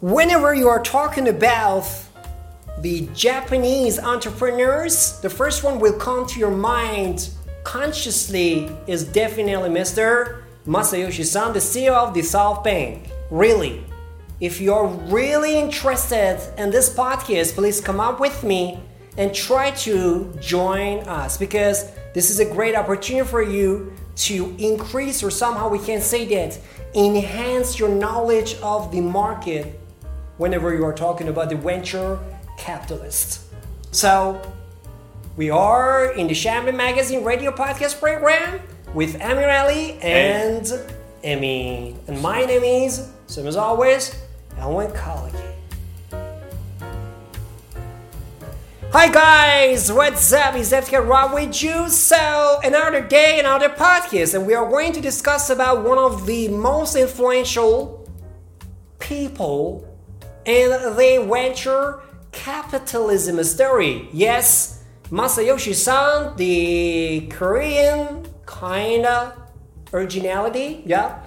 Whenever you are talking about the Japanese entrepreneurs, the first one will come to your mind consciously is definitely Mr. Masayoshi Son, the CEO of the SoftBank. Really. If you're really interested in this podcast, please come up with me and try to join us because this is a great opportunity for you to increase or somehow we can say that enhance your knowledge of the market whenever you are talking about the venture capitalist. So, we are in the Champion Magazine radio podcast program with Amir Ali and Emmy. And my name is, same as always, Elwin College. Hi guys, what's up? It's FK Rob with you. So another day, another podcast, and we are going to discuss about one of the most influential people in the venture capitalism story. Yes, Masayoshi Son, the Korean kinda originality, yeah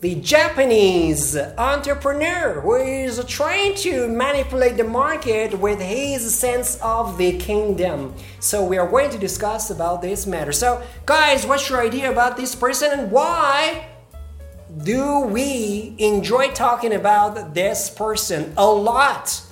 the Japanese entrepreneur who is trying to manipulate the market with his sense of the kingdom. So we are going to discuss about this matter. So guys, what's your idea about this person and why do we enjoy talking about this person a lot?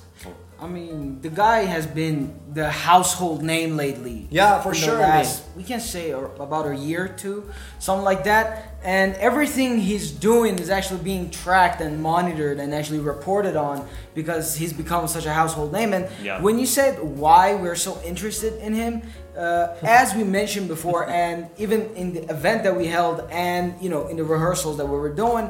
I mean, the guy has been the household name lately. Yeah, for sure, last- we can say about a year or two, something like that. And everything he's doing is actually being tracked and monitored and actually reported on because he's become such a household name. And Yeah. when you said why we're so interested in him, uh, as we mentioned before, and even in the event that we held, and you know, in the rehearsals that we were doing.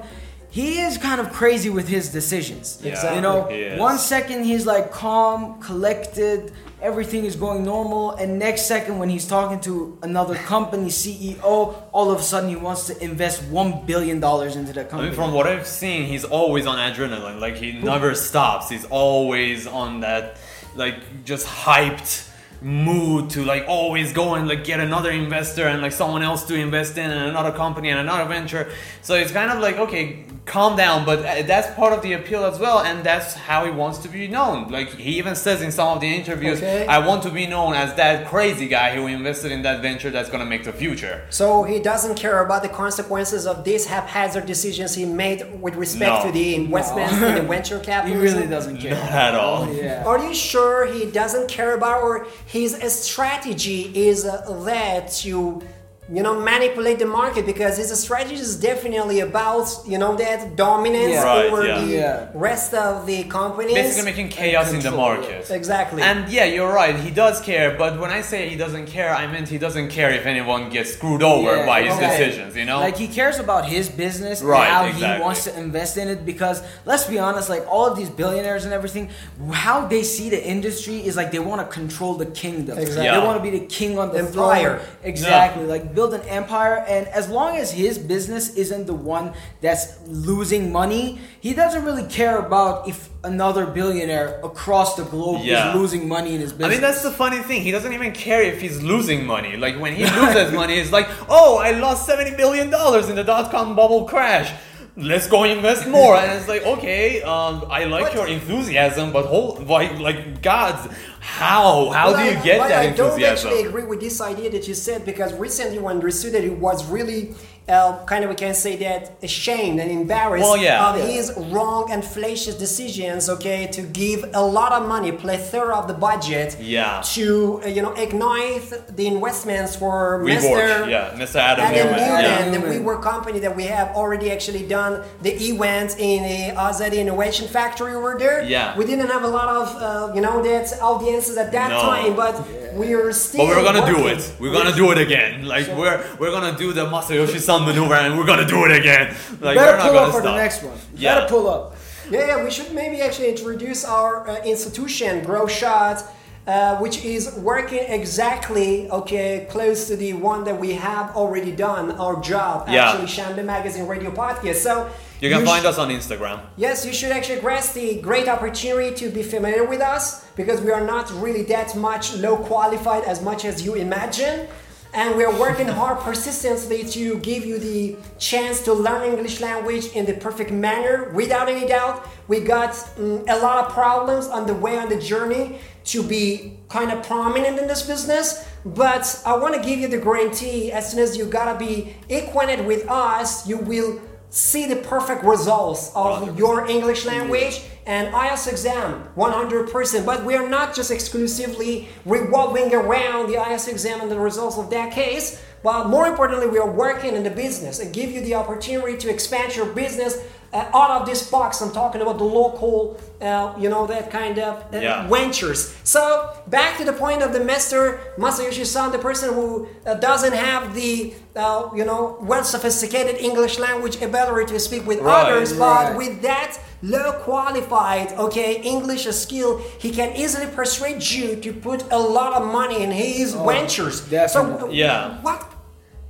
He is kind of crazy with his decisions. Yeah, You know, one second he's like calm, collected, everything is going normal, and next second when he's talking to another company CEO, all of a sudden he wants to invest one billion dollars into the I company. mean, from what I've seen, he's always on adrenaline. Like he never stops. He's always on that, like just hyped mood to like always go and like get another investor and like someone else to invest in and another company and another venture. So it's kind of like okay, calm down. But uh, that's part of the appeal as well, and that's how he wants to be known. Like he even says in some of the interviews, Okay. "I want to be known as that crazy guy who invested in that venture that's gonna make the future." So he doesn't care about the consequences of these haphazard decisions he made with respect No. to the investments in the venture capital he really doesn't care Not at all. Yeah. Are you sure he doesn't care about, or his strategy is uh, that to, you know, manipulate the market? Because his strategy is definitely about, you know, that dominance Yeah. Right, over yeah. the Yeah. rest of the companies. Basically making chaos in the control, market. exactly. And yeah, you're right. He does care, but when I say he doesn't care, I meant he doesn't care if anyone gets screwed over Yeah, by his okay. decisions. You know? Like he cares about his business Right, and how exactly. he wants to invest in it because let's be honest, like all of these billionaires and everything, how they see the industry is like they want to control the kingdom. Exactly. Yeah. They want to be the king on the Empire. throne. Exactly. Like build an empire and as long as his business isn't the one that's losing money, he doesn't really care about if another billionaire across the globe Yeah. is losing money in his business. I mean, that's the funny thing. He doesn't even care if he's losing money. Like when he loses money, it's like, oh, I lost seventy billion dollars in the dot com bubble crash. Let's go invest more. And it's like, okay, um, I like But- your enthusiasm, but hold, like, like, gods, how, how do you I- get that I don't actually agree with this idea that you said because recently when understood that he was really uh, kind of we can say that ashamed and embarrassed Well, yeah. of Yeah. his wrong and fallacious decisions. Okay, to give a lot of money, plethora of the budget, Yeah. to uh, you know ignite the investments for Mr. yeah, Mr. Adam Adam Neumann, Neumann, yeah. the WeWork company that we have already actually done the event in the Azad Innovation Factory over there. Yeah. We didn't have a lot of, uh, you know, that audiences at that No. time, but we are still. But we're gonna do it. We're gonna do it again. Like we're we're gonna do the Masayoshi Son maneuver, and we're gonna do it again. Like better pull up for stop. the next one. Yeah. Better pull up. Yeah, yeah, we should maybe actually introduce our uh, institution, Grow Shot, uh, which is working exactly, okay, close to the one that we have already done, our job, Yeah. actually, Shamble Magazine Radio Podcast. So You can find sh- us on Instagram. Yes, you should actually grasp the great opportunity to be familiar with us because we are not really that much low qualified as much as you imagine. And we're working hard persistently to give you the chance to learn English language in the perfect manner. Without any doubt, we got mm, a lot of problems on the way on the journey to be kind of prominent in this business. But I want to give you the guarantee as soon as you gotta be acquainted with us, you will see the perfect results of 100%. your English language and IELTS exam 100%. But we are not just exclusively revolving around the IELTS exam and the results of that case, but more importantly, we are working in the business and give you the opportunity to expand your business uh, out of this box. I'm talking about the local, uh, you know, that kind of uh, Yeah. ventures. So back to the point of the Master Masayoshi Son, the person who uh, doesn't have the, uh, you know, well sophisticated English language ability to speak with Right, others, but with that low qualified, okay, English skill, he can easily persuade you to put a lot of money in his ventures. So. Yeah. what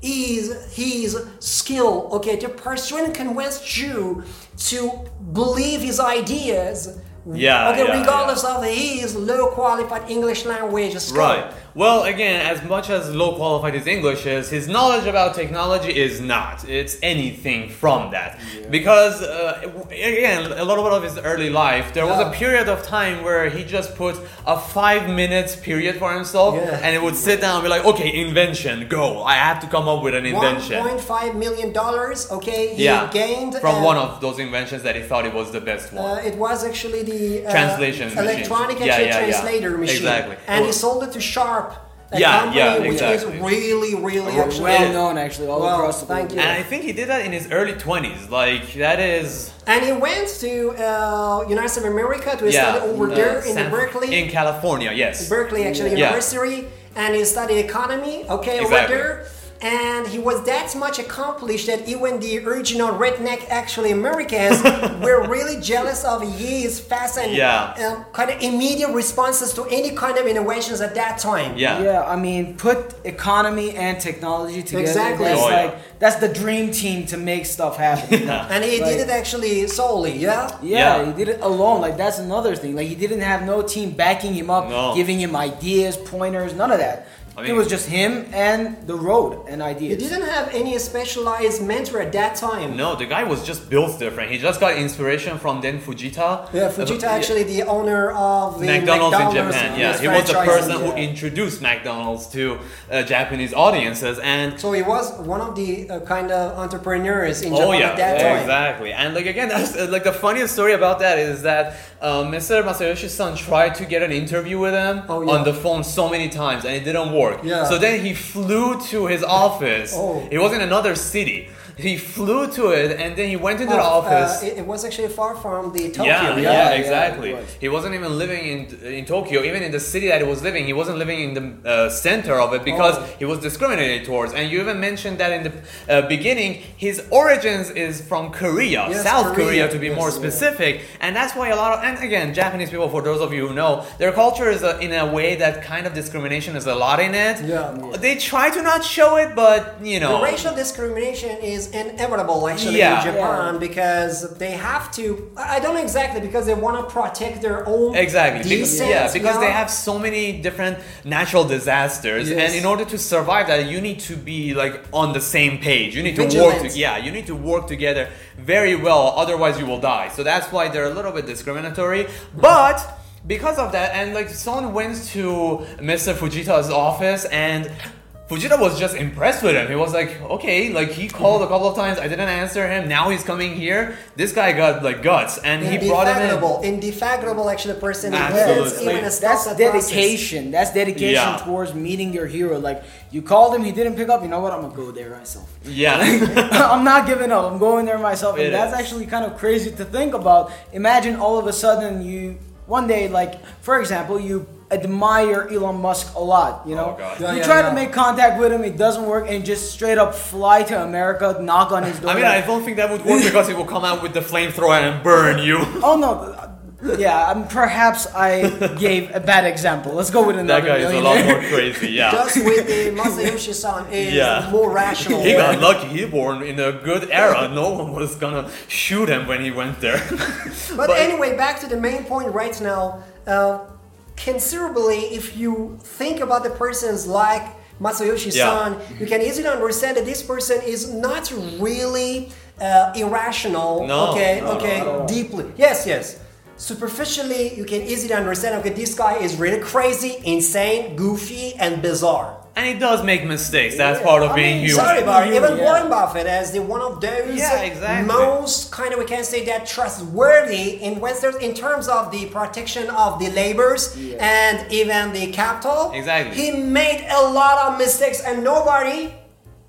is his skill, okay, to persuade and convince you to believe his ideas? Yeah, Okay, yeah, regardless of his low qualified English language skill. Right. Well, again, as much as low qualified his English is, his knowledge about technology is not. It's anything from that. Because, uh, again, a little bit of his early life, there was a period of time where he just put a five minutes period for himself Yeah. and he would sit down and be like, okay, invention, go. I have to come up with an invention. 1.5 million dollars, okay, he yeah. gained from uh, one of those inventions that he thought it was the best one. Uh, it was actually the uh, Translation electronic Yeah, yeah, yeah. translator machine. Exactly. And he sold it to Sharp, a Yeah, company yeah, which exactly. is really, really well, well known actually all Well, across the thank board. you. and I think he did that in his early 20s. Like, that is. And he went to uh, United States of America to study over uh, there in the San- Berkeley. In California, yes. Berkeley actually Yeah. University, and he studied economy. Okay, over Exactly. there. And he was that much accomplished that even the original redneck, actually Americans, were really jealous of his fast and Yeah. um, kind of immediate responses to any kind of innovations at that time. yeah. Yeah, I mean, put economy and technology together. Exactly. That's Oh, yeah. like that's the dream team to make stuff happen. you know? And he Like- did it actually solely, yeah? Yeah, Yeah. he did it alone. Like that's another thing. Like he didn't have no team backing him up, No. giving him ideas, pointers, none of that. I it was just him and the road and ideas. He didn't have any specialized mentor at that time. No, the guy was just built different. He just got inspiration from Den Fujita. Yeah, Fujita Uh, actually the owner of the McDonald's, in Japan. Yeah, he was the person who introduced McDonald's to uh, Japanese audiences, and So he was one of the uh, kind of entrepreneurs in Oh Japan yeah, at that time. Oh exactly. And like again, that's uh, like the funniest story about that is that um, Mr. Masayoshi Son tried to get an interview with him Oh, yeah. on the phone so many times, and it didn't work. Yeah. So then he flew to his office. Oh. He was in another city. He flew to it, and then he went into the Oh, office. uh, it, it was actually far from the Tokyo. Yeah, yeah, yeah, yeah, exactly. it was. he wasn't even living in in Tokyo. Even in the city that he was living, he wasn't living in the uh, center of it because Oh. he was discriminated towards. And you even mentioned that in the uh, beginning, his origins is from Korea, Yes, South Korea, Korea, to be yes, more yeah. specific. And that's why a lot of and again, Japanese people, for those of you who know, their culture is a, in a way that kind of discrimination is a lot in it. Yeah, yeah. They try to not show it, but you know. The racial discrimination is inevitable actually Yeah. in Japan because they have to. I I don't know exactly because they want to protect their own Exactly. Because, yeah, because you they have so many different natural disasters, Yes. and in order to survive that, you need to be like on the same page. You need to work. To, yeah, you need to work together very well. Otherwise, you will die. So that's why they're a little bit discriminatory. But because of that, and like someone went to Mr. Fujita's office and. Fujita was just impressed with him. He was like, okay, like he called a mm-hmm. couple of times. I didn't answer him. Now he's coming here. This guy got like guts, and he brought him in. Indefatigable, indefatigable actually person. he Absolutely. is, even That's stop process. dedication. That's dedication Yeah. towards meeting your hero. Like you called him, he didn't pick up. You know what? I'm gonna go there myself. Yeah. I'm not giving up. I'm going there myself, and It that's is. actually kind of crazy to think about. Imagine all of a sudden you one day, like for example, you admire Elon Musk a lot. You know, Oh, God. Yeah, you yeah, try yeah. to make contact with him, it doesn't work, and just straight up fly to America, knock on his door. I mean, I don't think that would work because he will come out with the flamethrower and burn you. Oh no. Yeah, um, perhaps I gave a bad example. Let's go with another that guy is a lot more crazy. Yeah. Just with the Masayoshi-san is Yeah. more rational. He got lucky. He born in a good era. No one was gonna shoot him when he went there. But, anyway, back to the main point right now. Uh, considerably, if you think about the person's like Masayoshi Yeah. Son, you can easily understand that this person is not really uh, irrational. No, okay, no, okay, no, no. deeply. Yes, yes. Superficially, you can easily understand. Okay, this guy is really crazy, insane, goofy, and bizarre. And he does make mistakes. That's part of I being mean, human. Sorry Barry. Even Yeah. Warren Buffett as the one of those Yeah, exactly. most kind of we can say that trustworthy investors in terms of the protection of the labors Yeah. and even the capital. Exactly. He made a lot of mistakes and nobody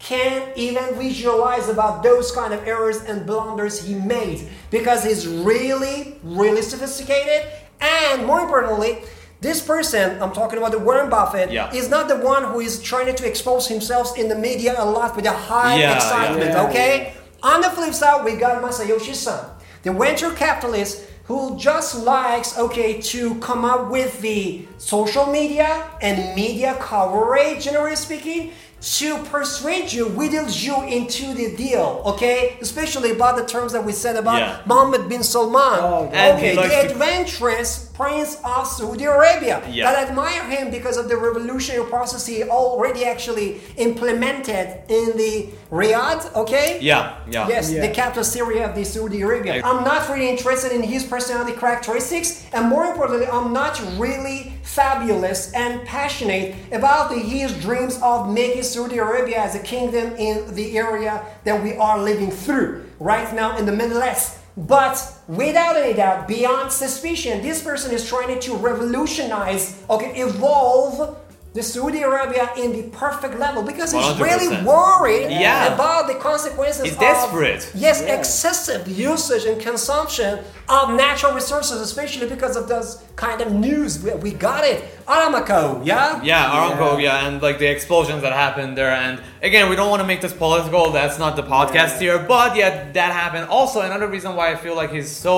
can even visualize about those kind of errors and blunders he made because he's really, really sophisticated and more importantly. This person, I'm talking about the Warren Buffett, Yeah. is not the one who is trying to expose himself in the media a lot with a high Yeah, excitement, yeah. okay? On the flip side, we got Masayoshi Son, the venture capitalist who just likes, okay, to come up with the social media and media coverage, generally speaking, to persuade you, wheedle you into the deal, okay? Especially about the terms that we said about Yeah. Mohammed bin Salman. Oh, okay, he likes the to- adventurous prince of Saudi Arabia. Yeah. That admire him because of the revolutionary process he already actually implemented in the Riyadh, okay? Yeah, yeah. Yes, Yeah. the capital city of the Saudi Arabia. I'm not really interested in his personality characteristics, and more importantly, I'm not really fabulous and passionate about the, his dreams of making Saudi Arabia as a kingdom in the area that we are living through right now in the Middle East. But without any doubt, beyond suspicion, this person is trying to revolutionize, okay, evolve the Saudi Arabia in the perfect level because he's really 100%. worried Yeah. about the consequences He's of desperate. yes Yeah. excessive usage and consumption of natural resources especially because of those kind of news we, we got it aramco yeah Yeah, Aramco, yeah. and like the explosions that happened there. And again, we don't want to make this political. That's not the podcast Yeah. here. But yeah, that happened. Also, another reason why I feel like he's so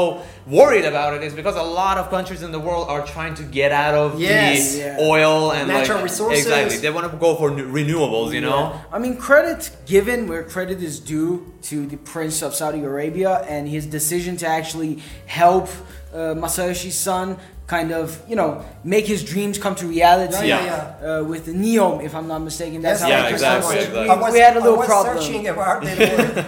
worried about it is because a lot of countries in the world are trying to get out of Yes. the Yeah. oil and Natural like, resources. Exactly, they want to go for new- renewables. You know. I mean, credit given where credit is due to the Prince of Saudi Arabia and his decision to actually help uh, Masayoshi Son kind of, you know, make his dreams come to reality. Yeah, yeah, Uh, with the Neom, if I'm not mistaken. That's Yes, how Yeah, I pronounce exactly, it. exactly. We, was, we had a little I was problem. searching about the.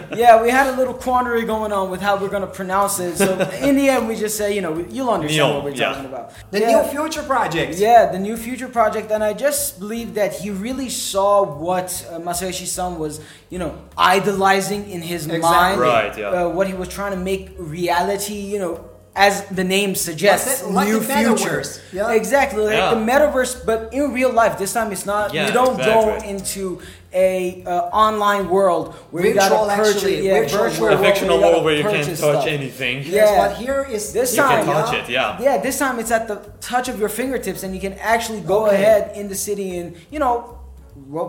Yeah, we had a little quandary going on with how we're going to pronounce it. So in the end, we just say, you know, you'll understand Neom, what we're yeah. talking about. the Yeah. new future project Yeah, the new future project, and I just believe that he really saw what uh, Masayoshi Son was, you know, idolizing in his Exactly. mind. Right, yeah. Uh, what he was trying to make reality, you know, as the name suggests, Like the- like new futures. future. yeah. Exactly, like Yeah. the metaverse, but in real life. This time it's not. Yeah, you don't go into a uh, online world where you Virtual, gotta purchase, actually, yeah, virtual virtual world. A world fictional where you world where you can't touch stuff. anything. Yeah. Yes, but here is This this You can touch yeah? it, yeah. Yeah, this time it's at the touch of your fingertips, and you can actually go Okay. ahead in the city and you know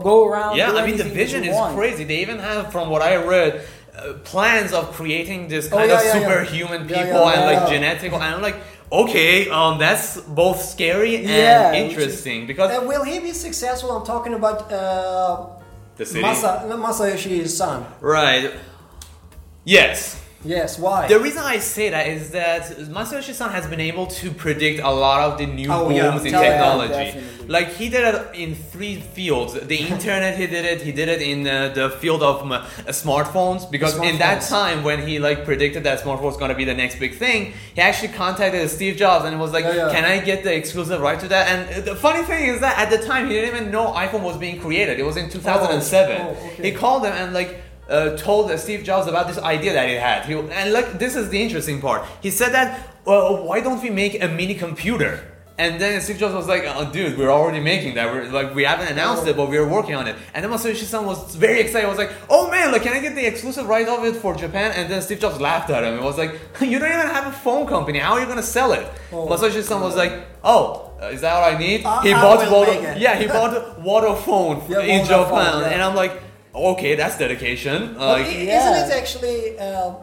go around. Yeah, I mean the vision is want. crazy. They even have, from what I read, uh, plans of creating this Oh, kind yeah, of yeah, yeah. superhuman people and like genetic. And I'm like, okay, um, that's both scary and Yeah, which is- interesting because Uh, will he be successful? I'm talking about uh, the city, Masa, son. right? Yes. Yes, why? The reason I say that is that Masayoshi Son has been able to predict a lot of the new Oh, yeah. in technology. Definitely. Like he did it in three fields: the internet, he did it. He did it in uh, the field of uh, smartphones because in that time when he like predicted that smartphone was going to be the next big thing, he actually contacted Steve Jobs and was like, Yeah, yeah. "Can I get the exclusive right to that?" And the funny thing is that at the time he didn't even know iPhone was being created. It was in 2007. Oh, okay. He called him and like uh, told Steve Jobs about this idea that he had. He, and like this is the interesting part. He said that well, why don't we make a mini computer? And then Steve Jobs was like, oh, "Dude, we're already making that. We're like, we haven't announced it, but we're working on it." And then Masayoshi Son was very excited. He was like, "Oh man, like, can I get the exclusive right of it for Japan?" And then Steve Jobs laughed at him. It was like, "You don't even have a phone company. How are you gonna sell it?" Oh. Masayoshi Son was like, "Oh, uh, is that what I need?" I- he I bought make yeah, he bought Vodafone Yeah, in Japan, yeah. and I'm like, okay, that's dedication. But Like, i- yeah. isn't it actually uh,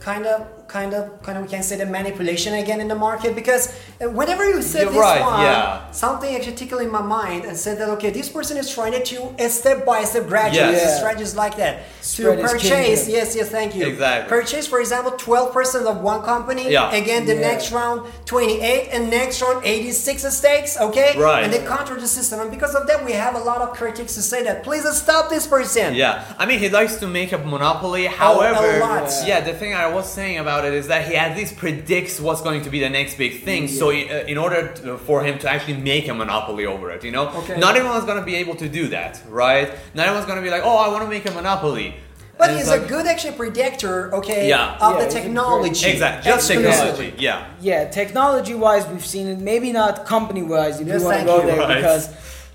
kind of kind of, kind of, we can say the manipulation again in the market because uh, whenever you said You're this right, one, yeah. something actually tickled in my mind and said that okay, this person is trying to a step by step gradually, Yes. the Yeah. strategies like that Spread to his purchase. Yes, yes, thank you. Exactly. Purchase, for example, twelve percent of one company. Yeah. Again, the Yeah. next round twenty eight, and next round eighty six stakes. Okay. Right. And they counter the system, and because of that, we have a lot of critics to say that please stop this person. Yeah, I mean he likes to make a monopoly. However, a lot. yeah, the thing I was saying about it is that he at least predicts what's going to be the next big thing. So i- uh, in order to, for him to actually make a monopoly over it, you know, Okay. not everyone's gonna be able to do that, right? Not everyone's gonna be like, oh, I want to make a monopoly. But And he's it's a good actually predictor, okay, Yeah. of Yeah, the technology. exactly just technology. Yeah. Yeah, technology wise, we've seen it. Maybe not company wise, if Yes, you want to go you. there, Right. because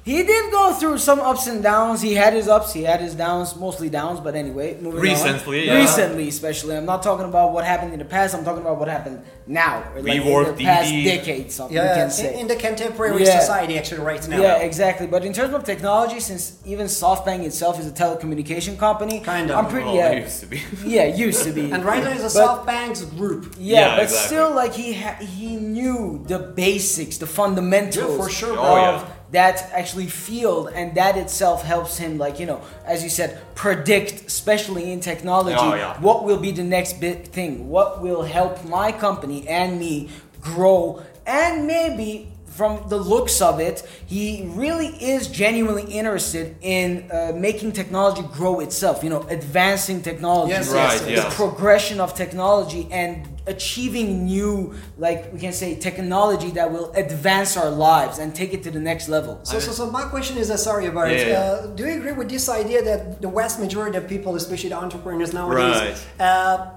he did go through some ups and downs. He had his ups, he had his downs, mostly downs. But anyway, moving Recently, on. yeah. recently, especially. I'm not talking about what happened in the past. I'm talking about what happened now, or like in Rework the past DD. decade. Something we Yeah, can in, say. in the contemporary Yeah. society, actually, right now. Yeah, exactly. But in terms of technology, since even SoftBank itself is a telecommunication company, Kind of. I'm pretty Well, yeah, used to be. yeah, used to be. And right now, it's a But- SoftBank's group. Yeah, Yeah, but exactly. still, like he ha- he knew the basics, the fundamentals Yeah, for sure, oh, bro. Oh, yeah. That actually field, and that itself helps him, like you know, as you said, predict, especially in technology, Oh, yeah. what will be the next big thing, what will help my company and me grow, and maybe. From the looks of it, he really is genuinely interested in uh, making technology grow itself. You know, advancing technology Yes, Right, yes. the progression of technology and achieving new like we can say technology that will advance our lives and take it to the next level So, so, so my question is, uh, sorry about it. Yeah, yeah. Uh, do you agree with this idea that the vast majority of people, especially the entrepreneurs nowadays, Right. uh,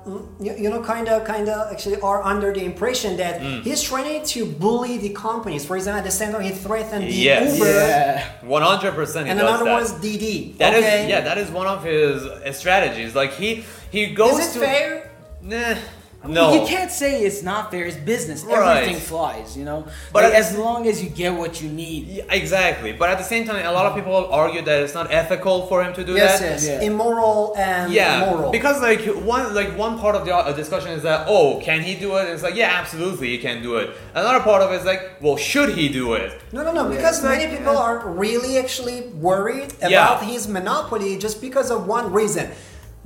you, you know, kind of, kind of, actually are under the impression that Mm. he's trying to bully the companies. For example, at the same time, he threatened the Yes. Uber, yeah One hundred percent. and does another that. one's Didi. That is okay. yeah, that is one of his uh, strategies. Like he he goes Is it to fair? Nah, no. you can't say it's not fair it's business Right. everything flies you know But but at- as long as you get what you need Yeah, exactly, but at the same time, a lot of people argue that it's not ethical for him to do Yes, that. yes. Yeah. Immoral and Yeah, moral. because like one like one part of the uh, discussion is that oh can he do it? And it's like yeah absolutely he can do it. Another part of it is like well should he do it? No, no, no. Because It's like, many people are really actually worried Yeah. about his monopoly just because of one reason: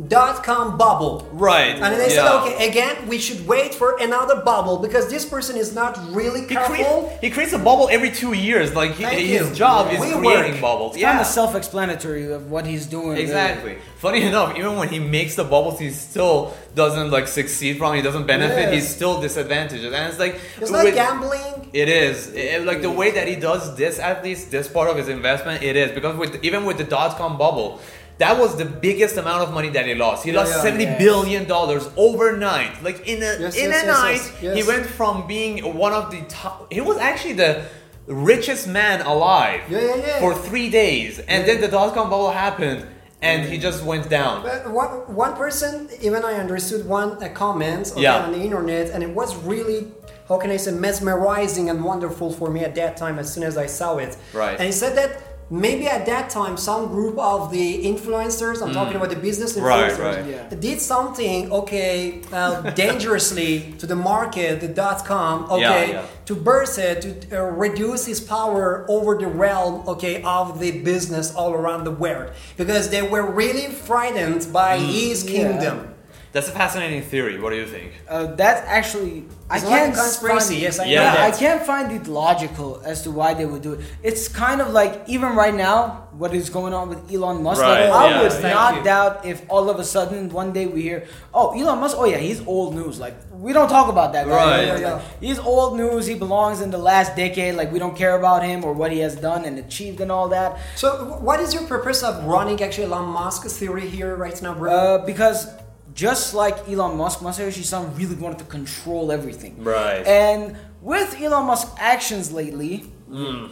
dot com bubble. Right. And they said, yeah. okay, again, we should wait for another bubble because this person is not really He, careful. he creates a bubble every two years. Like he, Thank his you. job Yeah. is We creating work. bubbles. it's yeah, kind of self-explanatory of what he's doing really. Exactly. Funny enough, even when he makes the bubbles, he still doesn't like succeed from. He doesn't benefit. Yes. He's still disadvantaged, and it's like It's like gambling. It is It- like the way that he does this. At least this part of his investment, it is because with even with the dot com bubble. That was the biggest amount of money that he lost. He Yeah, lost yeah. seventy Yes. billion dollars overnight. Like in a Yes, in yes, a yes, night, yes, yes. he went from being one of the top. He was actually the richest man alive Yeah, yeah, yeah. for three days, and then the dot com bubble happened, and he mm. just went down. But one, one person, even I understood one comment okay, Yeah. on the internet, and it was really, how can I say, mesmerizing and wonderful for me at that time as soon as I saw it. Right. And he said that maybe at that time some group of the influencers, I'm talking about the business Mm. Right, influencers, right. Yeah. did something, okay, uh, dangerously to the market, the dot com, okay, Yeah, yeah. to burst it, to uh, reduce his power over the realm, okay, of the business all around the world. Because they were really frightened by Mm. his Yeah. kingdom. That's a fascinating theory. What do you think? uh, that's actually I It's like can't conspiracy, find, yes, I Yeah, know yeah. I can't find it logical as to why they would do it. It's kind of like even right now, what is going on with Elon Musk. Right, Like, I yeah. would not you. doubt if all of a sudden one day we hear, "Oh, Elon Musk. Oh yeah, he's old news. Like we don't talk about that guy. Right. anymore. Yeah, yeah. He's old news. He belongs in the last decade. Like we don't care about him or what he has done and achieved and all that. So, what is your purpose of running actually Elon Musk's theory here right now, bro? Uh, because just like Elon Musk, Masayoshi Son really wanted to control everything. Right. And with Elon Musk's actions lately,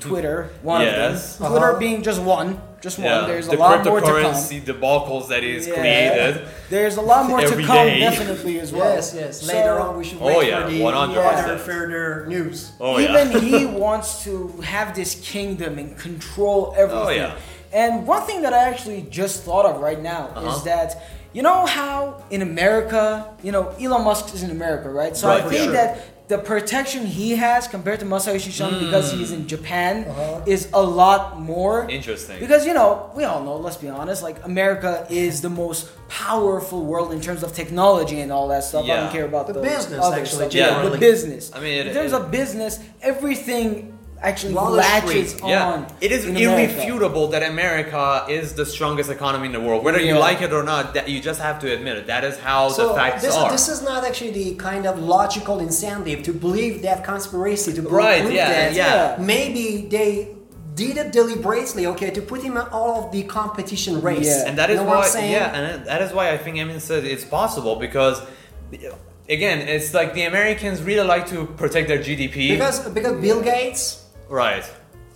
Twitter, one Yes. of them, Twitter Uh-huh. being just one, just one. Yeah, There's a lot more to come. cryptocurrency debacles that he's Yeah. created. There's a lot more to come, day. definitely as well. yes, yes. So, Later on, we should Oh, wait yeah, for the 100%. further, further news. Oh even yeah. he wants to have this kingdom and control everything. Oh, yeah. And one thing that I actually just thought of right now Uh-huh. is that you know how in America, you know, Elon Musk is in America, right? So Right, I think sure. that the protection he has compared to Masayoshi Son because he's in Japan Uh-huh. is a lot more Interesting. Because you know, we all know, let's be honest, like America is the most powerful world in terms of technology and all that stuff. I don't care about The the, business, other actually, stuff. Yeah, generally. the business. I mean, it- in terms it- of business, everything actually latches on. Yeah, it is irrefutable that America is the strongest economy in the world. Whether you like it or not, that you just have to admit it. That is how So the facts this, are. this is not actually the kind of logical incentive to believe that conspiracy to Right, believe yeah, that yeah. maybe they did it deliberately, okay, to put him in all of the competition race. Yeah. and that is you know why, yeah, and that is why I think Emin said it's possible because, again, it's like the Americans really like to protect their GDP. Because because Bill Gates, right.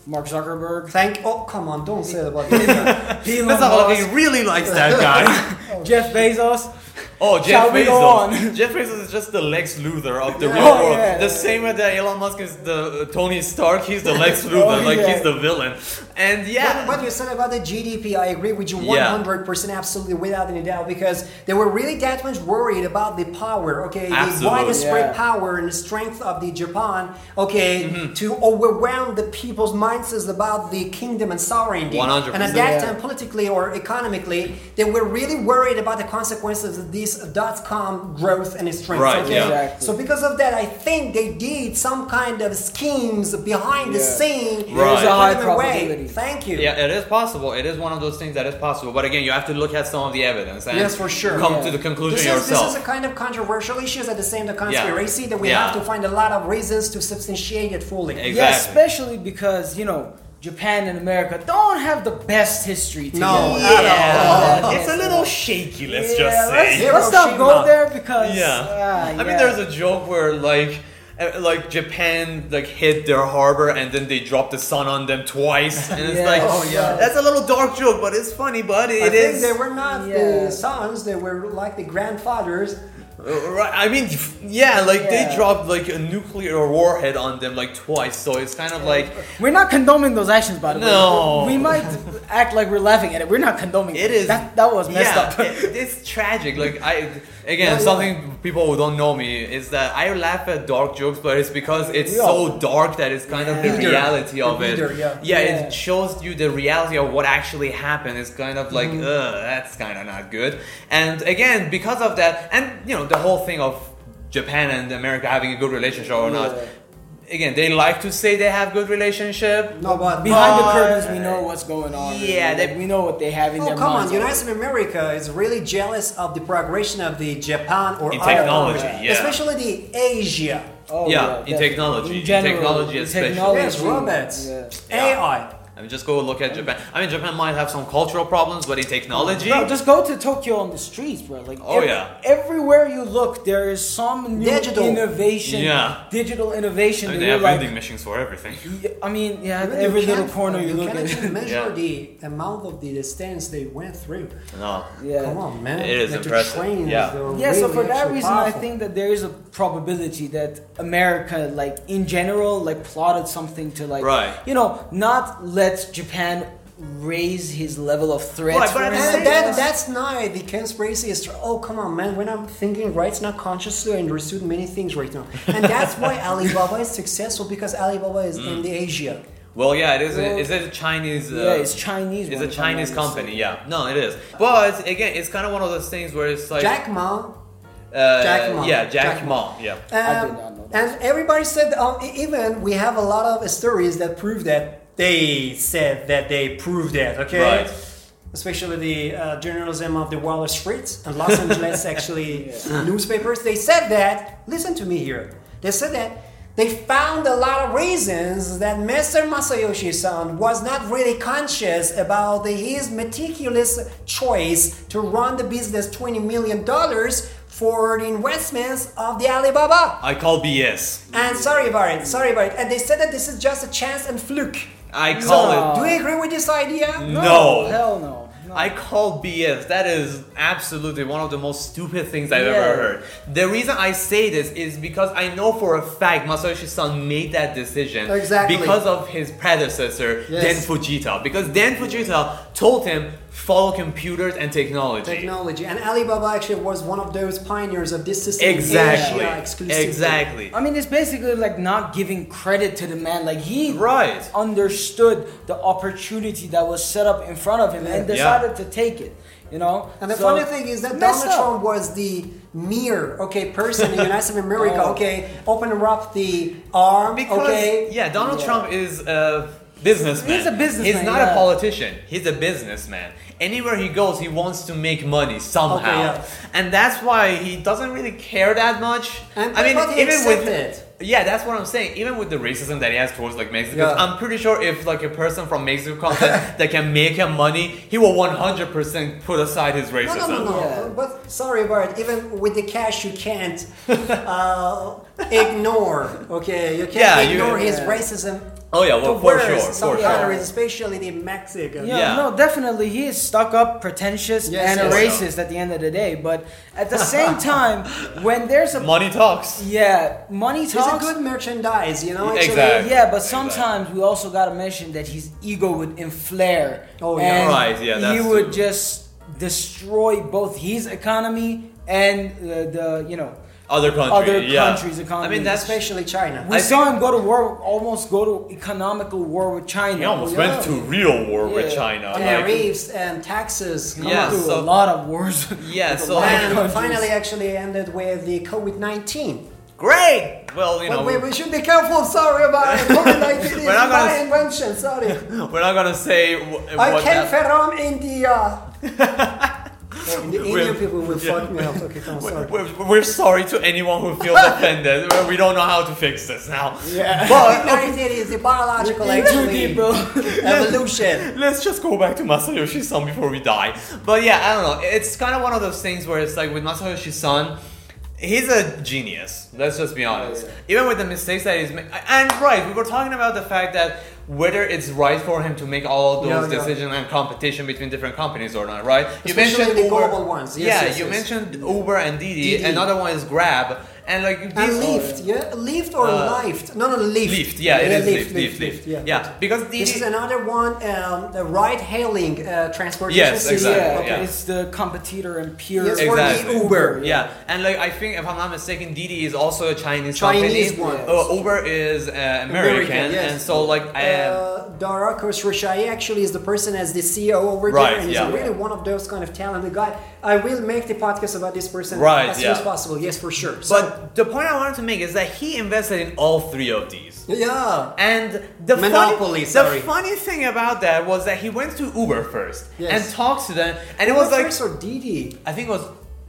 Mark Zuckerberg, thank oh come on, don't say it about Bill Gates. Elon not Musk, he really likes that guy. Jeff Bezos. Oh, Jeff Shall we Bezos. go on? Jeff Bezos is just the Lex Luthor of the Yeah. real Oh, world. yeah. The same way that Elon Musk is the uh, Tony Stark, he's the Lex Luthor, Oh, like yeah. he's the villain. And yeah, What, what you said about the GDP, I agree with you 100% absolutely without any doubt because they were really that much worried about the power, okay, the widespread Yeah. power and the strength of the Japan, okay, Mm-hmm. to overwhelm the people's mindsets about the kingdom and sovereignty. 100%. And at that time, politically or economically, they were really worried about the consequences of this dot-com growth and its strength. Right, okay? yeah. Exactly. So because of that, I think they did some kind of schemes behind the scene. There's to a high put them probability. Thank you. yeah, it is possible. It is one of those things that is possible. But again, you have to look at some of the evidence and Yes, for sure. come Yeah. to the conclusion This is, yourself. this is a kind of controversial issue at the same time conspiracy that we Yeah. have to find a lot of reasons to substantiate it fully. Exactly. Yeah, especially because you know Japan and America don't have the best history together. No, yeah, at it's a little shaky. Let's Yeah, just let's, let's not go there because Yeah. ah, I mean, there's a joke where like. uh, Like Japan, like hit their harbor and then they dropped the sun on them twice, and it's Yeah. like, Oh, yeah. that's a little dark joke, but it's funny, but I it think is. they were not Yeah. the sons; they were like the grandfathers. Uh, Right, I mean, yeah, like they dropped like a nuclear warhead on them like twice, so it's kind of like We're not condoning those actions, by the way. No. we might act like we're laughing at it. We're not condoning It it. is- that. That was messed yeah, up. it- it's tragic. Like I, again, Yeah, yeah. something people who don't know me is that I laugh at dark jokes, but it's because it's so dark that it's kind of the reality of The it. yeah. yeah, Yeah. it shows you the reality of what actually happened. It's kind of like, Mm-hmm. ugh, that's kind of not good. And again, because of that, and you know, the whole thing of Japan and America having a good relationship or not. Yeah. Again, they like to say they have good relationship. No, but Behind the curtains, we know what's going on. Yeah, Like, they- we know what they have in Oh their come on! minds. United America is really jealous of the progression of the Japan or In other technology, countries, yeah. especially the Asia. Oh, Yeah, in definitely. technology. In general, technology in especially. technology, Yes, robots, yeah. Yeah. AI. I mean, just go look at Japan. I mean, Japan might have some cultural problems, but in technology, Bro, just go to Tokyo on the streets, bro. Like, Oh, ev- yeah. everywhere you look, there is some new Digital. innovation. Yeah. digital innovation. I mean, they have you're like, vending machines for everything. Yeah, I mean, yeah, Even every little corner you, look can't at. even measure Yeah. the amount of the distance they went through. No. yeah. Come on, man. It is Like impressive. trains, Yeah. they were Yeah, so for that actually reason, I think that there is a probability that America, like in general, like plotted something to like, Right. you know, not let Japan raise his level of threat. Right, but for at the instance. And that, that's not the conspiracy. Is oh come on, man. When I'm thinking right, it's not consciously I understood many things right now, and that's why Alibaba is successful because Alibaba is Mm. in the Asia. Well, yeah, it is. Well, A, is it a Chinese? Uh, yeah, it's Chinese. It's a Chinese company. Yeah. No, it is. But again, it's kind of one of those things where it's like Jack Ma. Uh, Jack Ma. Yeah, Jack, Jack Ma. Ma. Yeah. Um, I did not know that. And everybody said, um, even we have a lot of stories that prove that they said that they proved that. Okay. Right. Especially the uh, journalism of the Wall Street and Los Angeles, actually, newspapers. They said that. Listen to me here. They said that they found a lot of reasons that Mr. Masayoshi-san was not really conscious about the, his meticulous choice to run the business $20 million for the investments of the Alibaba. I call BS. And sorry about it, sorry about it. And they said that this is just a chance and fluke. I call No. it. Do you agree with this idea? No. hell no. no. I call BS. That is absolutely one of the most stupid things I've Yeah. ever heard. The reason I say this is because I know for a fact Masayoshi Son made that decision Exactly. because of his predecessor, Yes. Den Fujita. Because Den Fujita told him follow computers and technology. Technology and Alibaba actually was one of those pioneers of this system Exactly. Asia. Exactly. I mean, it's basically like not giving credit to the man. Like he Right. understood the opportunity that was set up in front of him and Yeah. decided to take it. You know. And the So, funny thing is that Donald up. Trump was the mere okay person in the United States of America. Oh. Okay, open up the arm. Because okay, yeah, Donald Yeah. Trump is a businessman. He's a businessman, He's not yeah. a politician. He's a businessman. Anywhere he goes, he wants to make money somehow, Okay, yeah. and that's why he doesn't really care that much. And I mean, he even with accepted. yeah, that's what I'm saying. Even with the racism that he has towards like Mexicans, Yeah. I'm pretty sure if like a person from Mexico comes in that can make him money, he will 100% put aside his racism. no, no, no. Yeah. But sorry, Bart. Even with the cash, you can't uh, ignore. Okay, you can't Yeah, you- ignore his Yeah. racism. Oh yeah, well the for worst sure, some for sure. especially the Mexican. Yeah, Yeah. no, definitely. He is stuck up, pretentious, Yes, and a yes. racist at the end of the day. But at the same time, when there's a Money talks. yeah, money He's talks. a good merchandise, you know. Actually, Exactly. Yeah, but Exactly. sometimes we also gotta mention that his ego would inflare. Oh, yeah. and Right, yeah, he would true. just destroy both his economy and the, the you know Other countries, other yeah. countries' economy. I mean, that's especially China. we I saw think- him go to war, almost go to economical war with China. He almost oh, Yeah. went to real war with Yeah. China. like- Tariffs and taxes. Yeah, through so- a lot of wars. Yeah, so- And finally, actually ended with the COVID nineteen. Great. Well, you know, we, we should be careful. Sorry about it. COVID nineteen is We're not gonna my invention. Sorry. we're not gonna say w- I what came that- from India. Oh, the Indian We're- people will yeah. fuck me up. Okay, come on, sorry. We're, we're sorry to anyone who feels offended. We don't know how to fix this now. Yeah. COVID nineteen is the biological In actually bro. evolution. Let's just go back to Masayoshi Son before we die. But yeah, I don't know. It's kind of one of those things where it's like with Masayoshi Son, he's a genius. Let's just be honest. Oh, Even with the mistakes that he's made, and right, we were talking about the fact that whether it's right for him to make all those Yeah, yeah. decisions and competition between different companies or not, right? Especially you mentioned the global ones. Yes, yeah, yes, you yes. mentioned Uber and Didi. Didi. Another one is Grab, and like And these Lyft, yeah, Lyft or Uh, Lyft? No, no, Lyft. Lyft, yeah, it is Lyft, Lyft, Lyft. yeah. Yeah, because Didi. This is another one, um, the ride-hailing uh, transportation Yes, system. exactly, Yeah, Okay. yeah. it's the competitor and peer. Yes, for Exactly. the Uber. Yeah, and like I think if I'm not mistaken, Didi is also a Chinese, Chinese company. one. Uh, Uber is uh, American, yes. and so like I am. Uh, Dara Khosrowshahi actually is the person as the CEO over Right, there, and he's yeah. really one of those kind of talented guy. I will make the podcast about this person Right, as soon yeah. as possible. Yes, for sure. So, but the point I wanted to make is that he invested in all three of these. yeah, And the Monopoly, funny, sorry. the funny thing about that was that he went to Uber first Yes. and talked to them, and it was like First or Didi. I think it was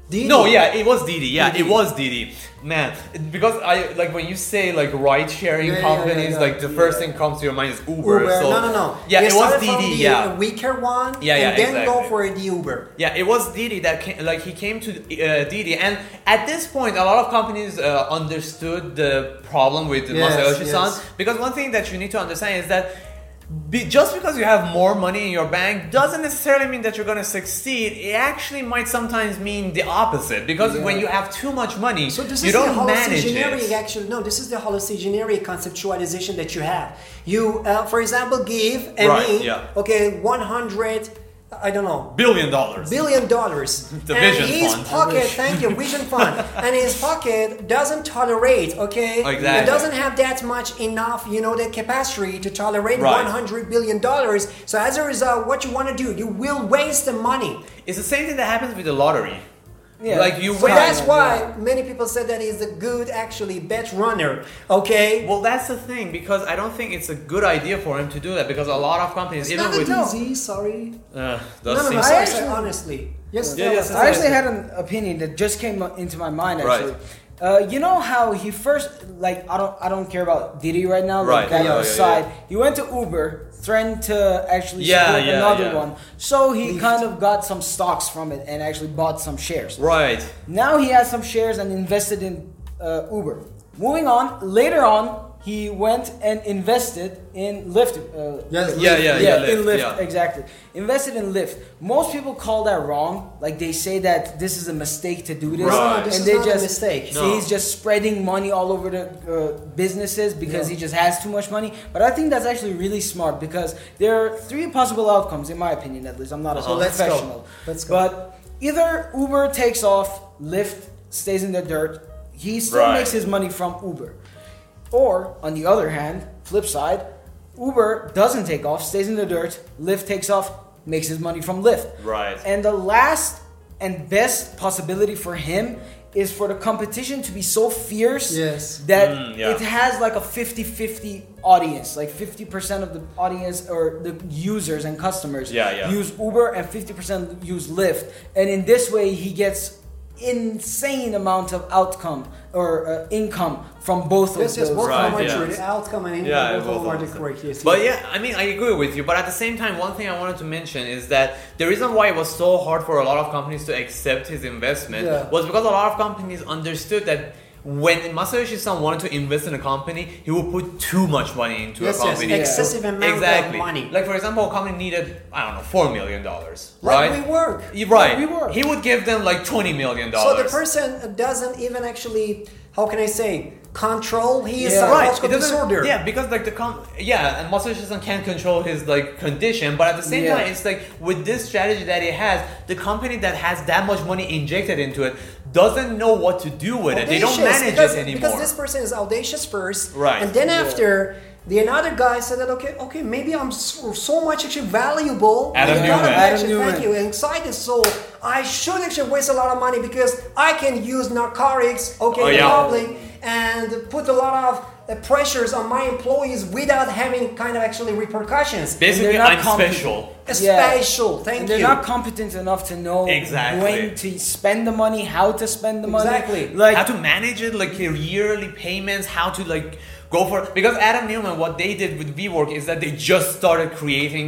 Didi. No, yeah, it was Didi. Yeah, Didi. it was Didi. Man, because I like when you say like ride sharing Yeah, yeah, yeah, companies, yeah. like the first thing comes to your mind is Uber. Uber. So no, no, no. Yeah, They it was Didi. the Yeah. weaker one, Yeah, yeah, and then go for the Uber. Yeah, it was Didi that came, like he came to uh, Didi, and at this point, a lot of companies uh, understood the problem with Yes, Masayoshi-san yes. because one thing that you need to understand is that. Be, just because you have more money in your bank doesn't necessarily mean that you're going to succeed. It actually might sometimes mean the opposite because Yeah. when you have too much money, So this you is the don't manage it. actually no this is the hallucinatory conceptualization that you have you uh, for example give a Right, me yeah. okay 100 i don't know Billion dollars. billion dollars The and Vision his Fund. pocket thank you vision fund and his pocket doesn't tolerate okay Exactly. it doesn't have that much enough you know the capacity to tolerate Right. 100 billion dollars so as a result what you want to do you will waste the money It's the same thing that happens with the lottery. Yeah. Like you so win. that's yeah. why many people said that he's a good actually bet runner okay Well, that's the thing because I don't think it's a good idea for him to do that because a lot of companies, It's even not with easy, sorry. uh, No, no, no, things- I actually- honestly. Yes, Yeah, tell yes, yes, I actually had an opinion that just came into my mind Right. Actually. Uh, you know how he first like I don't I don't care about Didi right now. Right, Like that yeah, yeah, he went to Uber, threatened to actually Yeah, support yeah, another yeah. one. So he kind of got some stocks from it and actually bought some shares. right. Now he has some shares and invested in uh, Uber. Moving on, later on, he went and invested in Lyft. Uh, Yes, Yeah, yeah, yeah, in Lyft, Lyft, yeah. exactly. Invested in Lyft. Most people call that wrong. Like they say that this is a mistake to do this, Right. No, this and is they not a just mistake. say No. he's just spreading money all over the uh, businesses because Yeah. he just has too much money. But I think that's actually really smart because there are three possible outcomes, in my opinion, at least. I'm not a Uh-huh. Let's go. professional, Let's go. but either Uber takes off, Lyft stays in the dirt. He still Right. makes his money from Uber. Or, on the other hand, flip side, Uber doesn't take off, stays in the dirt, Lyft takes off, makes his money from Lyft. Right. And the last and best possibility for him is for the competition to be so fierce Yes. that Mm, yeah. it has like a 50-50 audience. Like 50% of the audience or the users and customers Yeah, yeah. use Uber and 50% use Lyft. And in this way he gets insane amount of outcome or uh, income from both Yes, of yes, those. both Right, are yeah. true. The outcome and Yeah, income, both of both them are of correct. Yes, But yes. yeah, I mean, I agree with you. But at the same time, one thing I wanted to mention is that the reason why it was so hard for a lot of companies to accept his investment Yeah. was because a lot of companies understood that when Masayoshi Son wanted to invest in a company, he would put too much money into Yes, a yes, company. excessive amount exactly. of money. Like for example, a company needed I don't know four million dollars, Like right? WeWork. Right. WeWork. He would give them like twenty million dollars. So the person doesn't even actually, how can I say, control his Yeah. right psychological it doesn't- disorder. yeah because like the com yeah and Masayoshi Son can't control his like condition but at the same Yeah. time it's like with this strategy that he has the company that has that much money injected into it doesn't know what to do with it they don't manage because, it anymore Because this person is audacious first, Right. And then Yeah. after, the another guy said that okay, okay, maybe I'm so, so much actually valuable. Adam Neumann. Adam actually- Thank Neumann. you. And excited, so I should actually waste a lot of money because I can use narcotics, okay, Oh, in yeah. public, and put a lot of uh, pressures on my employees without having kind of actually repercussions. basically not I'm competent. special Yeah. Special, thank and they're you. not competent enough to know Exactly. when to spend the money, how to spend the money. Exactly. Like how to manage it like your yearly payments how to like go for because Adam Neumann what they did with WeWork is that they just started creating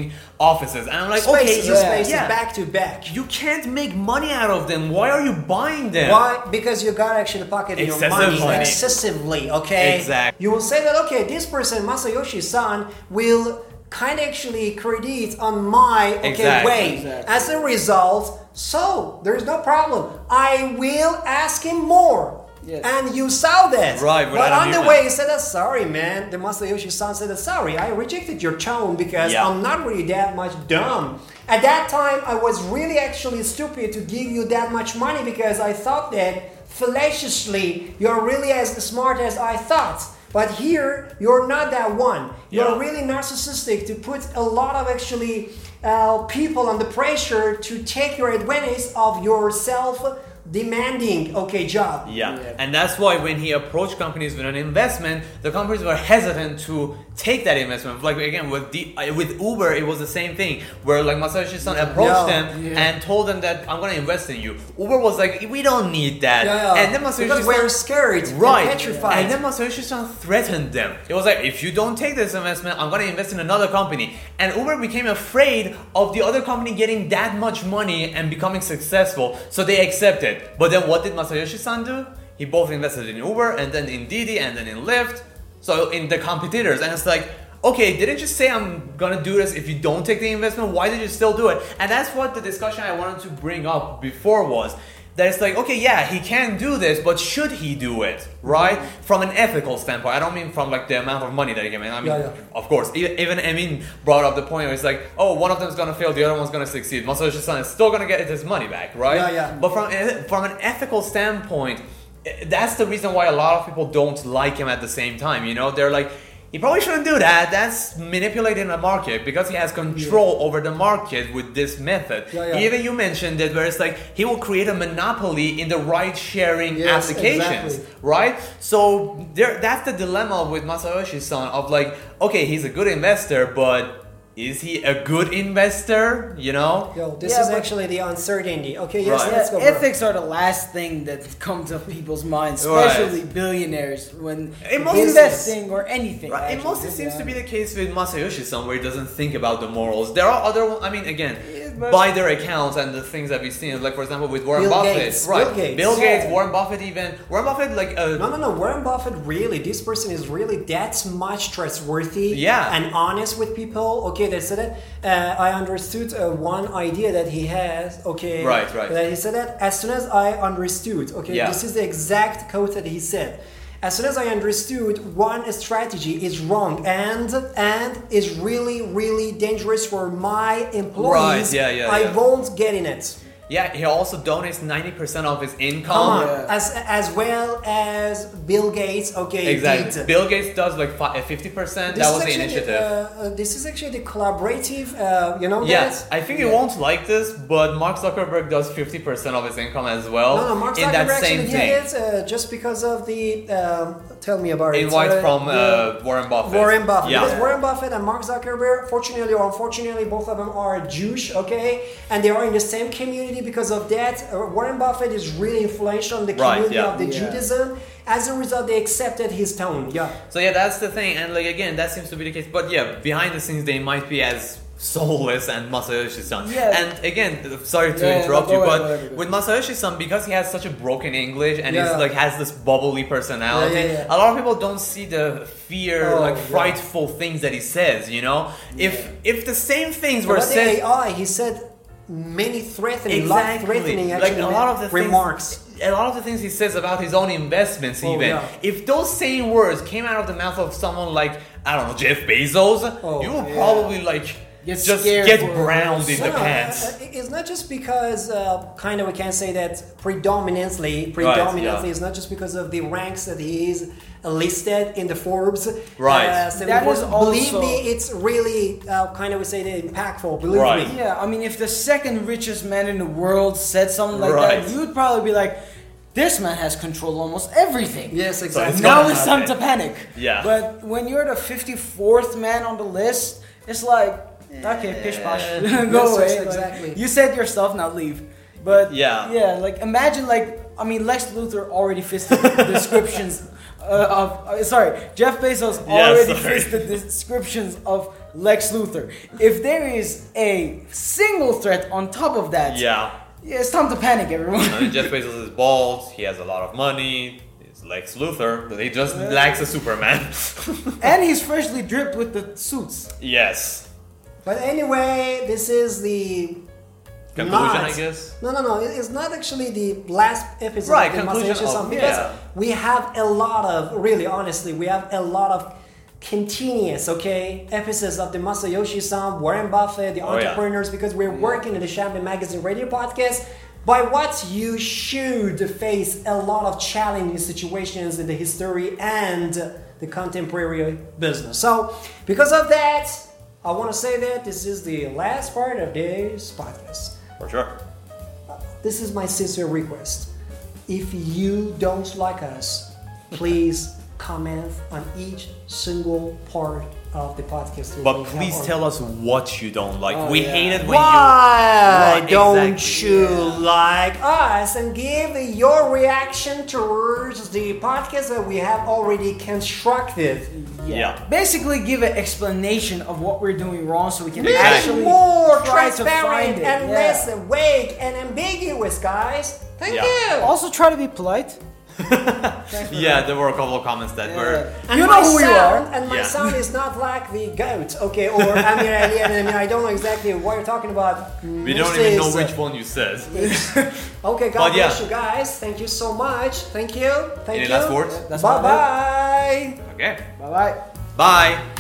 offices and I'm like okay spaces, you, yeah. spaces, yeah, back to back. you can't make money out of them why are you buying them Why? Because you got actually pocket your money, money. excessively, okay? Exactly. You will say that, okay, this person, Masayoshi-san, will kind of actually credit on my okay Exactly. way. Exactly. As a result, so there's no problem. I will ask him more. Yes. And you saw that. Right, with But on the way, he said, that, sorry, man. The Masayoshi-san said, that, sorry, I rejected your tone because Yeah. I'm not really that much dumb. At that time, I was really actually stupid to give you that much money because I thought that fallaciously you're really as smart as I thought. But here, you're not that one. You're Yeah. really narcissistic to put a lot of actually uh, people under pressure to take your advantage of your self demanding okay job. Yeah. Yeah. and that's why when he approached companies with an investment, the companies were hesitant to take that investment. Like again, with the uh, with Uber, it was the same thing, where like Masayoshi Son approached Yeah. them Yeah. and told them that I'm gonna invest in you. Uber was like, we don't need that, Yeah, yeah. and then Masayoshi because Son we're scared, and Right, petrified. and then Masayoshi Son threatened them. It was like, if you don't take this investment, I'm gonna invest in another company. And Uber became afraid of the other company getting that much money and becoming successful, so they accepted. But then what did Masayoshi Son do? He both invested in Uber and then in Didi and then in Lyft. So in the competitors, and it's like, okay, didn't you say I'm gonna do this if you don't take the investment? Why did you still do it? And that's what the discussion I wanted to bring up before was that it's like, okay, yeah, he can do this, but should he do it, right? From an ethical standpoint, I don't mean from like the amount of money that he can make. I mean, Yeah, yeah. of course, even Emin brought up the point where it's like, oh, one of them's gonna fail, the other one's gonna succeed. Masayoshi Son is still gonna get his money back, right? Yeah, yeah. But from from an ethical standpoint, eh, that's the reason why a lot of people don't like him at the same time. You know, they're like, he probably shouldn't do that. That's manipulating the market because he has control over the market with this method. Yeah, yeah. Even you mentioned it, where it's like he will create a monopoly in the ride-sharing Yes, applications, exactly. right? So there, that's the dilemma with Masayoshi-san of like, okay, he's a good investor, but is he a good investor? You know? Yo, this Yeah, is actually the uncertainty. Okay, yes, Right. let's go. Yeah, bro. ethics are the last thing that comes to people's minds, Right. especially billionaires when It investing or anything. Right. It mostly to seems to be the case with Masayoshi-san, where he doesn't think about the morals. There are other, I mean, again, but by their accounts and the things that we've seen, like for example with Warren Bill Buffett, Gates, right? Bill Gates. Bill Gates, Yeah. Warren Buffett, even Warren Buffett, like uh, No, no, no. Warren Buffett, really, this person is really that much trustworthy Yeah. and honest with people. Okay, they said it. Uh, I understood uh, one idea that he has. Okay, Right, right. That he said that as soon as I understood. Okay, Yeah. this is the exact quote that he said. As soon as I understood one strategy is wrong and and is really really dangerous for my employees, right. yeah, yeah, I yeah. won't get in it. Yeah, he also donates ninety percent of his income. Come on, Yeah. as as well as Bill Gates. Okay, Exactly. did. Bill Gates does like fifty percent. This That is was the initiative. uh, uh, this is actually the collaborative. Uh, you know Yes, that? I think you won't like this, but Mark Zuckerberg does 50% of his income as well No, no, Mark in Zuckerberg that same actually thing. did it uh, just because of the. Um, tell me about it. Invite Uh, from the- uh, Warren Buffett. Warren Buffett. Yeah. Because Warren Buffett and Mark Zuckerberg, fortunately or unfortunately, both of them are Jewish, okay? And they are in the same community because of that. Uh, Warren Buffett is really influential in the Right, community yeah. of the Yeah. Judaism. As a result, they accepted his tone. Yeah. So yeah, that's the thing, and like again, that seems to be the case. But yeah, behind the scenes, they might be as soulless and Masayoshi-san. Yeah. And again, sorry to Yeah, interrupt no, you, but ahead, ahead, with Masayoshi-san, because he has such a broken English and Yeah. he's like has this bubbly personality, Yeah, yeah, yeah. a lot of people don't see the fear, Oh, like yeah. frightful things that he says. You know, if if the same things were About said. AI, he said many threatening, life-threatening like a lot of the remarks. Things, a lot of the things he says about his own investments, Oh, even yeah. if those same words came out of the mouth of someone like I don't know Jeff Bezos, Oh, you would yeah. probably like Get just get browned in No, the pants. uh, it's not just because, uh, kind of, we can say that predominantly, predominantly, yeah. it's not just because of the ranks that he is listed in the Forbes. Right. Uh, so That because is believe me, it's really uh, kind of we say that impactful. Believe Right. me. Yeah, I mean, if the second richest man in the world said something like Right. that, you'd probably be like, "This man has control of almost everything." Yes, exactly. gonna now it's time to panic. Yeah. But when you're the 54th man on the list, it's like, okay, pish posh, go Yes, away. yes, Like, exactly. you said your stuff, now leave. But Yeah. yeah, like imagine like I mean Lex Luthor already fits the descriptions uh, of uh, sorry Jeff Bezos Yeah, already sorry. fits the descriptions of Lex Luthor. If there is a single threat on top of that, yeah. yeah, it's time to panic, everyone. Jeff Bezos is bald. He has a lot of money. He's Lex Luthor, but he just lacks a Superman. and he's freshly dripped with the suits. yes. But anyway, this is the Conclusion, not- I guess. No, no, no. It's not actually the last episode Right, of the conclusion Masayoshi of- because yeah. we have a lot of, really, honestly, we have a lot of continuous, okay, episodes of the Masayoshi Son, Warren Buffett, the Oh, yeah. entrepreneurs, because we're working in the Champion Magazine radio podcast. By what you should face a lot of challenging situations in the history and the contemporary business. So, because of that, I want to say that this is the last part of this podcast. For sure. This is my sincere request. If you don't like us, please comment on each single part of the podcast. But please tell us what you don't like. Oh, we yeah. hate it when Why Right, don't exactly, you yeah. like us and give your reaction towards the podcast that we have already constructed? you. Yeah. Basically, give an explanation of what we're doing wrong, so we can Be actually more try to find transparent it. and Yeah. less vague and ambiguous, guys. Thank Yeah. you. Also, try to be polite. Yeah, there were a couple of comments that were. And you my know who you are. And my Yeah. sound is not like the goat, okay? Or I mean, I, I mean, I don't know exactly what you're talking about. We don't even know This is, which one you said. Okay, God But yeah. bless you guys. Thank you so much. Thank you. Thank Any you. last words? That's Bye bye. Okay. Bye bye. Bye.